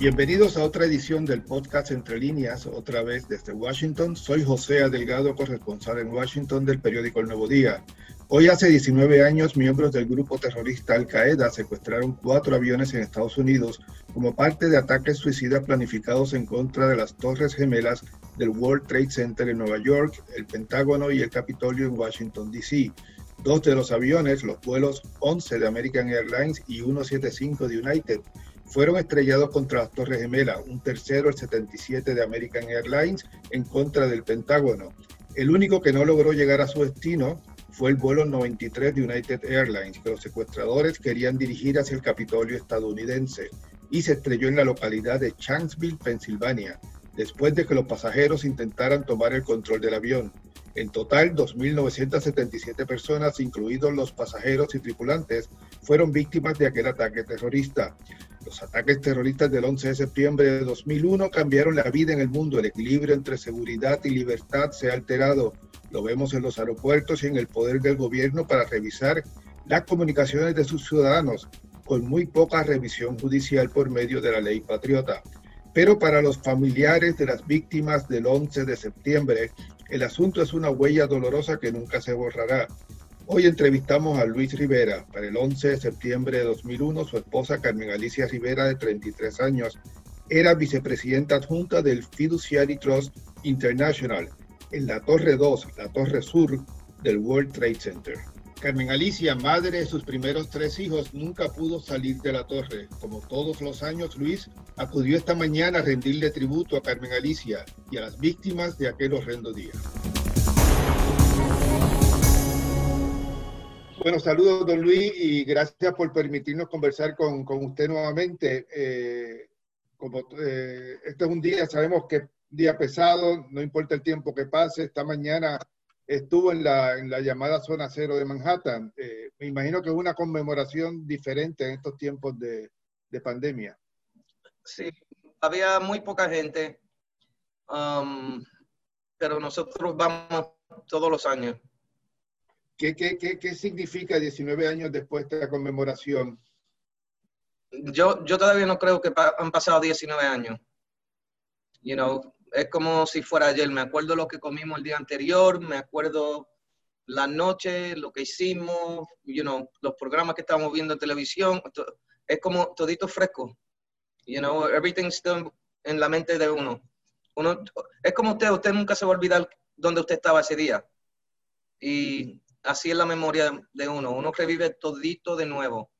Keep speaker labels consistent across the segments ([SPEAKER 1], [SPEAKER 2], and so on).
[SPEAKER 1] Bienvenidos a otra edición del podcast Entre Líneas, otra vez desde Washington. Soy José Adelgado, corresponsal en Washington del periódico El Nuevo Día. Hoy hace 19 años, miembros del grupo terrorista Al Qaeda secuestraron cuatro aviones en Estados Unidos como parte de ataques suicidas planificados en contra de las torres gemelas del World Trade Center en Nueva York, el Pentágono y el Capitolio en Washington, D.C. Dos de los aviones, los vuelos 11 de American Airlines y 175 de United, fueron estrellados contra las Torres Gemelas, un tercero, el 77 de American Airlines, en contra del Pentágono. El único que no logró llegar a su destino fue el vuelo 93 de United Airlines, que los secuestradores querían dirigir hacia el Capitolio estadounidense y se estrelló en la localidad de Shanksville, Pensilvania, después de que los pasajeros intentaran tomar el control del avión. En total, 2.977 personas, incluidos los pasajeros y tripulantes, fueron víctimas de aquel ataque terrorista. Los ataques terroristas del 11 de septiembre de 2001 cambiaron la vida en el mundo. El equilibrio entre seguridad y libertad se ha alterado. Lo vemos en los aeropuertos y en el poder del gobierno para revisar las comunicaciones de sus ciudadanos, con muy poca revisión judicial por medio de la ley patriota. Pero para los familiares de las víctimas del 11 de septiembre, el asunto es una huella dolorosa que nunca se borrará. Hoy entrevistamos a Luis Rivera. Para el 11 de septiembre de 2001, su esposa Carmen Alicia Rivera, de 33 años, era vicepresidenta adjunta del Fiduciary Trust International en la Torre 2, la Torre Sur del World Trade Center. Carmen Alicia, madre de sus primeros tres hijos, nunca pudo salir de la torre. Como todos los años, Luis acudió esta mañana a rendirle tributo a Carmen Alicia y a las víctimas de aquel horrendo día. Bueno, saludos, don Luis, y gracias por permitirnos conversar con, con usted nuevamente. Eh, como eh, este es un día, sabemos que día pesado, no importa el tiempo que pase. Esta mañana estuvo en la, en la llamada zona cero de Manhattan. Eh, me imagino que es una conmemoración diferente en estos tiempos de, de pandemia.
[SPEAKER 2] Sí, había muy poca gente, um, pero nosotros vamos todos los años.
[SPEAKER 1] ¿Qué, qué, qué, qué significa 19 años después de la conmemoración?
[SPEAKER 2] Yo, yo todavía no creo que pa han pasado 19 años. You know, es como si fuera ayer. Me acuerdo lo que comimos el día anterior, me acuerdo la noche, lo que hicimos, you know, los programas que estábamos viendo en televisión. Es como todito fresco. You know, everything's still en la mente de uno. uno. Es como usted, usted nunca se va a olvidar dónde usted estaba ese día. Y así es la memoria de uno. Uno revive todito de nuevo.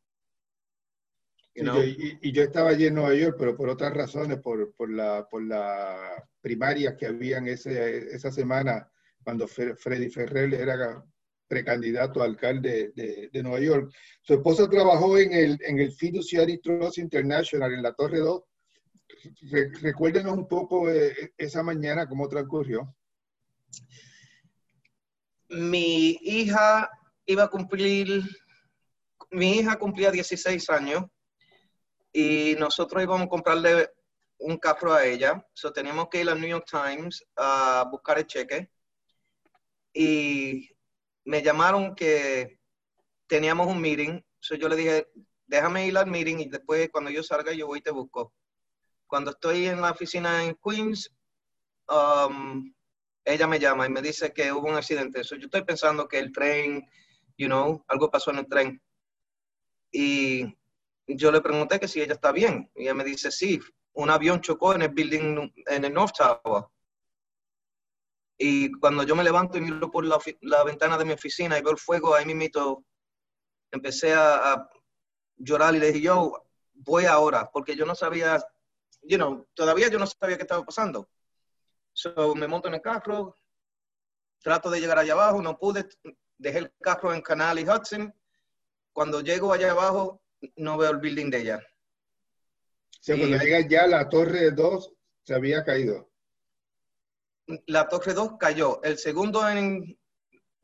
[SPEAKER 1] You know? y, y, yo estaba allí en Nueva York, pero por otras razones, por, por la, por la primarias que habían ese, esa semana cuando Freddy Ferrer era precandidato a alcalde de, de, Nueva York. Su esposa trabajó en el, en el Fiduciary Trust International en la Torre 2. Re, recuérdenos un poco eh, esa mañana, cómo transcurrió
[SPEAKER 2] mi hija iba a cumplir, mi hija cumplía 16 años y nosotros íbamos a comprarle un carro a ella. So teníamos que ir al New York Times a buscar el cheque y me llamaron que teníamos un meeting. So yo le dije, déjame ir al meeting y después cuando yo salga yo voy y te busco. Cuando estoy en la oficina en Queens, um, ella me llama y me dice que hubo un accidente. So, yo estoy pensando que el tren, you know, algo pasó en el tren. Y yo le pregunté que si ella está bien. Y ella me dice, sí, un avión chocó en el building, en el North Tower. Y cuando yo me levanto y miro por la, la ventana de mi oficina y veo el fuego, ahí mismo empecé a, a, llorar y le dije, yo voy ahora, porque yo no sabía, you know, todavía yo no sabía qué estaba pasando. So, me monto en el carro, trato de llegar allá abajo, no pude, dejé el carro en Canal y Hudson. Cuando llego allá abajo, no veo el building de ella.
[SPEAKER 1] Sea, cuando ya, la torre 2 se había caído.
[SPEAKER 2] La torre 2 cayó. El segundo en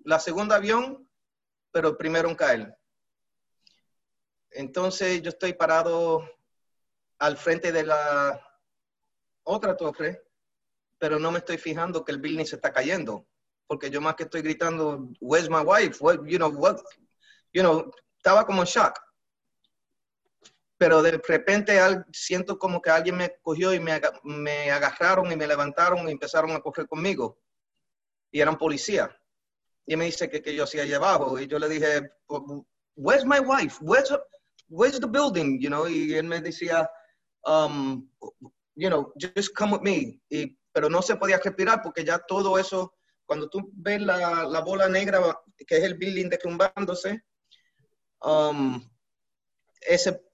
[SPEAKER 2] la segunda avión, pero el primero en caer. Entonces yo estoy parado al frente de la otra torre pero no me estoy fijando que el building se está cayendo, porque yo más que estoy gritando, where's my wife? What, you know, what, you know, estaba como en shock. Pero de repente siento como que alguien me cogió y me, me agarraron y me levantaron y empezaron a coger conmigo. Y eran policías. Y me dice que, que yo hacía allá abajo. Y yo le dije, where's my wife? Where's, where's the building? You know, y él me decía, um, you know, just come with me. Y, pero no se podía respirar porque ya todo eso, cuando tú ves la, la bola negra, que es el building derrumbándose, um, ese,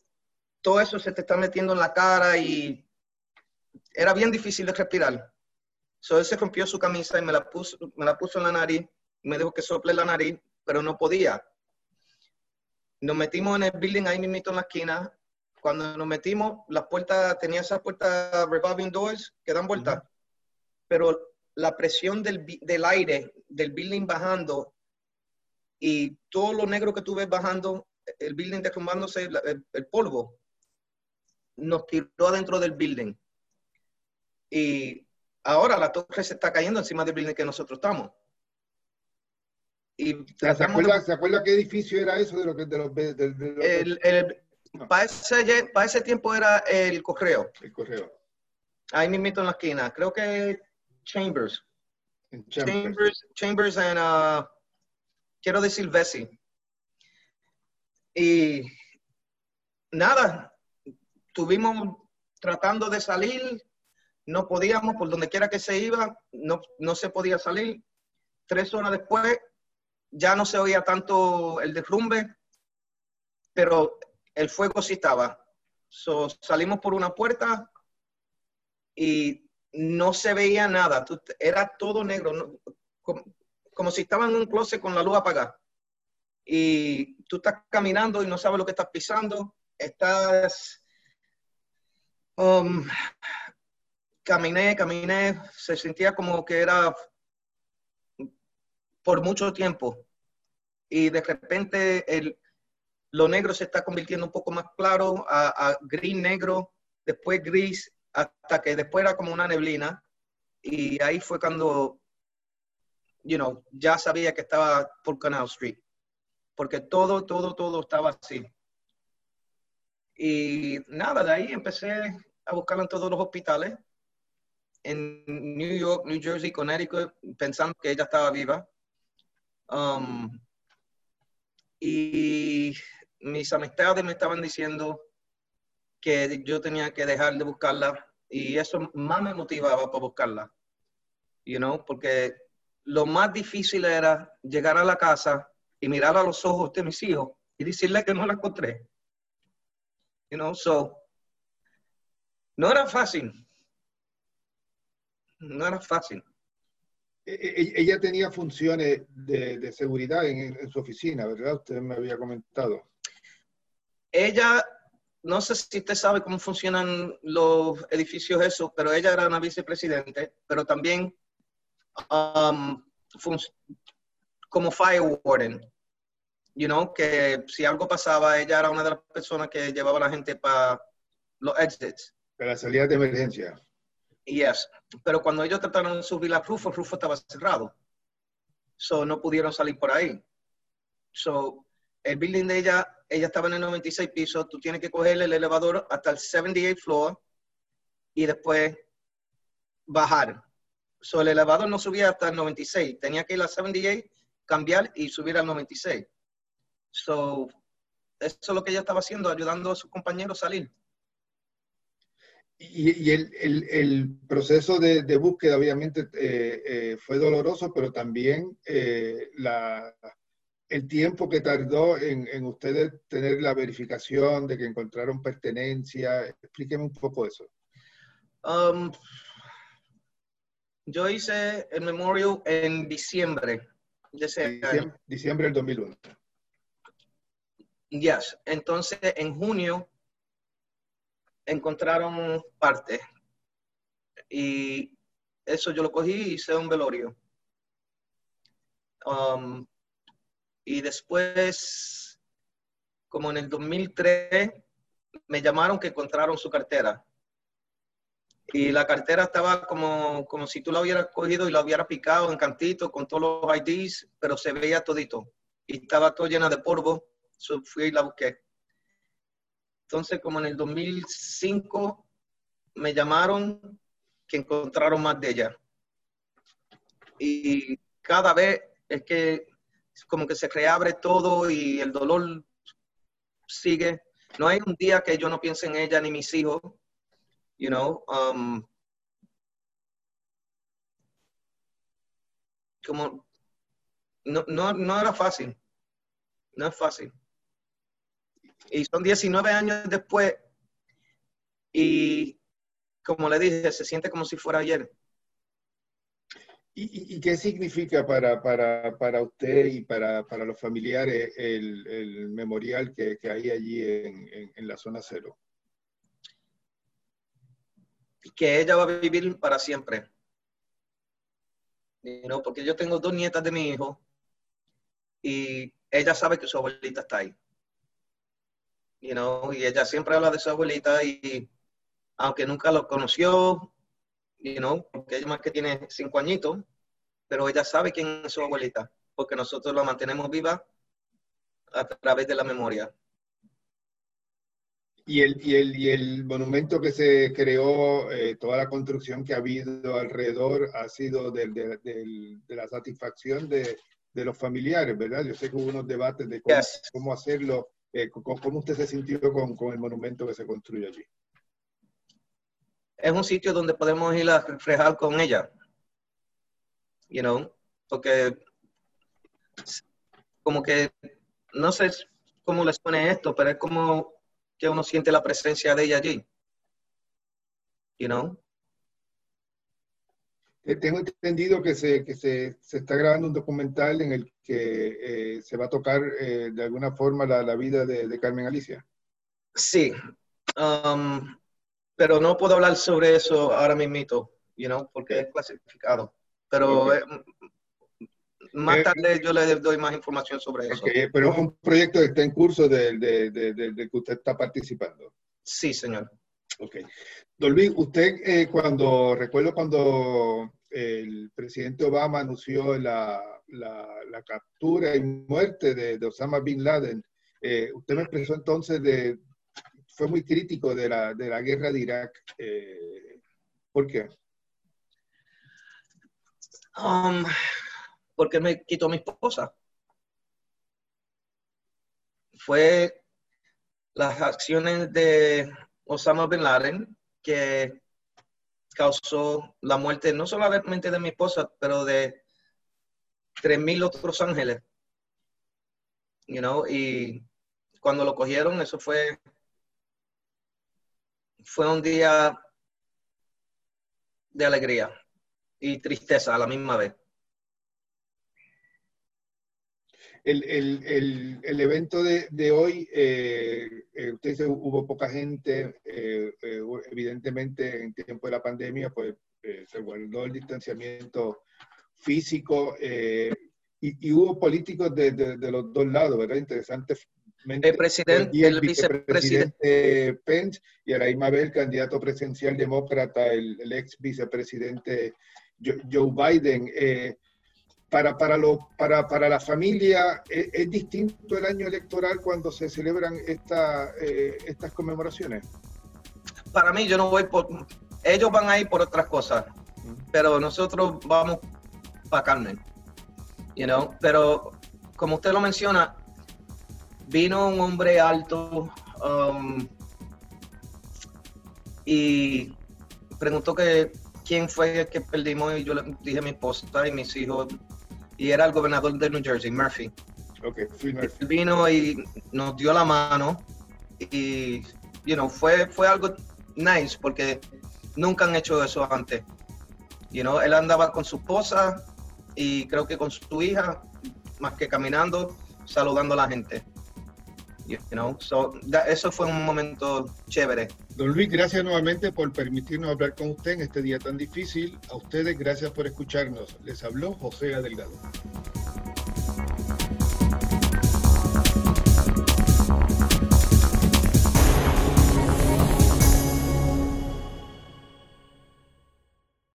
[SPEAKER 2] todo eso se te está metiendo en la cara y era bien difícil de respirar. So él se rompió su camisa y me la puso, me la puso en la nariz, me dijo que sople la nariz, pero no podía. Nos metimos en el building ahí mismo en la esquina. Cuando nos metimos, las puertas, tenía esas puertas revolving doors que dan vuelta. Pero la presión del, del, aire, del building bajando y todo lo negro que tú ves bajando, el building derrumbándose, el, el polvo, nos tiró adentro del building. Y ahora la torre se está cayendo encima del building que nosotros estamos.
[SPEAKER 1] Y ¿Se, acuerda, qué edificio era eso de lo que de los,
[SPEAKER 2] el, para, ese, para, ese, tiempo era el correo.
[SPEAKER 1] El correo.
[SPEAKER 2] Ahí mismo en la esquina. Creo que Chambers. Chambers. Chambers, and uh, quiero decir Bessie. Y nada, estuvimos tratando de salir, no podíamos, por donde quiera que se iba, no, no se podía salir. Tres horas después ya no se oía tanto el derrumbe, pero el fuego sí estaba. salimos por una puerta y no se veía nada, era todo negro, como, si estaba en un closet con la luz apagada. Y tú estás caminando y no sabes lo que estás pisando, estás Um, caminé, caminé, se sentía como que era por mucho tiempo. Y de repente el, lo negro se está convirtiendo un poco más claro a, a gris negro, después gris, hasta que después era como una neblina. Y ahí fue cuando, you know, ya sabía que estaba por Canal Street. Porque todo, todo, todo estaba así. Y nada, de ahí empecé a buscarla en todos los hospitales, en New York, New Jersey, Connecticut, pensando que ella estaba viva. Um, y mis amistades me estaban diciendo que yo tenía que dejar de buscarla y eso más me motivaba para buscarla. You know, porque lo más difícil era llegar a la casa y mirar a los ojos de mis hijos y decirle que no la encontré. You know, so no era fácil. No era fácil.
[SPEAKER 1] E, e, ella tenía funciones de, seguridad en, su oficina, ¿verdad? Usted me había comentado.
[SPEAKER 2] Ella, no sé si usted sabe cómo funcionan los edificios eso, pero ella era una vicepresidente, pero también um, como fire warden you know, que si algo pasaba, ella era una de las personas que llevaba a la gente para los exits.
[SPEAKER 1] Para la salida de emergencia.
[SPEAKER 2] Yes, pero cuando ellos trataron de subir la Rufo, Rufo estaba cerrado. So, no pudieron salir por ahí. So, el building de ella, ella estaba en el 96 piso, tú tienes que coger el elevador hasta el 78 floor y después bajar. So, el elevador no subía hasta el 96, tenía que ir al 78, cambiar y subir al 96. So, eso es lo que ella estaba haciendo, ayudando a sus compañeros a salir.
[SPEAKER 1] Y, el, proceso de, búsqueda obviamente eh, eh, fue doloroso, pero también eh, el tiempo que tardó en, ustedes tener la verificación de que encontraron pertenencia. Explíqueme un poco eso.
[SPEAKER 2] Um, yo hice el memorial en diciembre de ese
[SPEAKER 1] diciembre, Diciembre del 2001.
[SPEAKER 2] Yes. Entonces, en junio encontraron parte. Y eso yo lo cogí y hice un velorio. Um, y después, como en el 2003, me llamaron que encontraron su cartera. Y la cartera estaba como, como si tú la hubieras cogido y la hubieras picado en cantito con todos los IDs, pero se veía todito. Y estaba todo llena de polvo fui y la busqué. Entonces, como en el 2005, me llamaron que encontraron más de ella. Y cada vez es que como que se reabre todo y el dolor sigue. No hay un día que yo no piense en ella ni mis hijos, you know. Um, como no, no, no era fácil, no es fácil. Y son 19 años después y como le dije, se siente como si fuera ayer.
[SPEAKER 1] ¿Y, qué significa para, para, para usted y para, para los familiares el, el memorial que, que, hay allí en, en, la zona cero?
[SPEAKER 2] Que ella va a vivir para siempre. ¿no? Porque yo tengo dos nietas de mi hijo y ella sabe que su abuelita está ahí. You know, y ella siempre habla de su abuelita y aunque nunca lo conoció, you know, porque ella más que tiene cinco añitos, pero ella sabe quién es su abuelita, porque nosotros la mantenemos viva a través de la memoria.
[SPEAKER 1] Y el, y el, y el monumento que se creó, eh, toda la construcción que ha habido alrededor ha sido de, de, de la satisfacción de, los familiares, ¿verdad? Yo sé que hubo unos debates de cómo, hacerlo. Eh, ¿Cómo usted se sintió con, con el monumento que se construye allí?
[SPEAKER 2] es un sitio donde podemos ir a reflejar con ella. You know, porque como que no sé cómo les pone esto, pero es como que uno siente la presencia de ella allí. You know?
[SPEAKER 1] Eh, tengo entendido que, se, que se, se, está grabando un documental en el que eh, se va a tocar eh, de alguna forma la, la vida de, de, Carmen Alicia.
[SPEAKER 2] Sí. Um, pero no puedo hablar sobre eso ahora mismo, you know, porque es clasificado. Pero más tarde yo le doy más información sobre eso.
[SPEAKER 1] pero es un proyecto que está en curso del de, de, que usted está participando.
[SPEAKER 2] Sí, señor.
[SPEAKER 1] Ok. Dolby, usted eh, cuando, recuerdo cuando el presidente Obama anunció la, captura y muerte de, Osama Bin Laden, usted me expresó entonces de, fue muy crítico de la, de la guerra de Irak. Eh, ¿Por qué?
[SPEAKER 2] Um, porque me quitó mi esposa. Fue las acciones de Osama Bin Laden que causó la muerte no solamente de mi esposa, pero de 3.000 otros ángeles. You know, y cuando lo cogieron, eso fue fue un día de alegría y tristeza a la misma vez.
[SPEAKER 1] El, el, el, evento de, de hoy, eh, eh, usted dice hubo poca gente, eh, evidentemente en tiempo de la pandemia, pues se guardó el distanciamiento físico y, y, hubo políticos de, de, de, los dos lados, ¿verdad? Interesante
[SPEAKER 2] el presidente, el, vicepresidente
[SPEAKER 1] Pence y Araí Mabel, candidato presidencial demócrata, el, ex vicepresidente Joe Biden. Eh, para, para, lo, para, para la familia, ¿es, distinto el año electoral cuando se celebran esta, eh, estas conmemoraciones?
[SPEAKER 2] Para mí, yo no voy por. Ellos van a ir por otras cosas, pero nosotros vamos para Carmen. You know? Pero como usted lo menciona, vino un hombre alto um, y preguntó que quién fue el que perdimos y yo le dije a mi esposa y mis hijos y era el gobernador de New Jersey, Murphy.
[SPEAKER 1] Okay, Murphy.
[SPEAKER 2] vino y nos dio la mano y, you know, fue, fue algo nice porque nunca han hecho eso antes. You know, él andaba con su esposa y creo que con su hija, más que caminando, saludando a la gente. You know? so, eso fue un momento chévere.
[SPEAKER 1] Don Luis, gracias nuevamente por permitirnos hablar con usted en este día tan difícil. A ustedes, gracias por escucharnos. Les habló José Adelgado.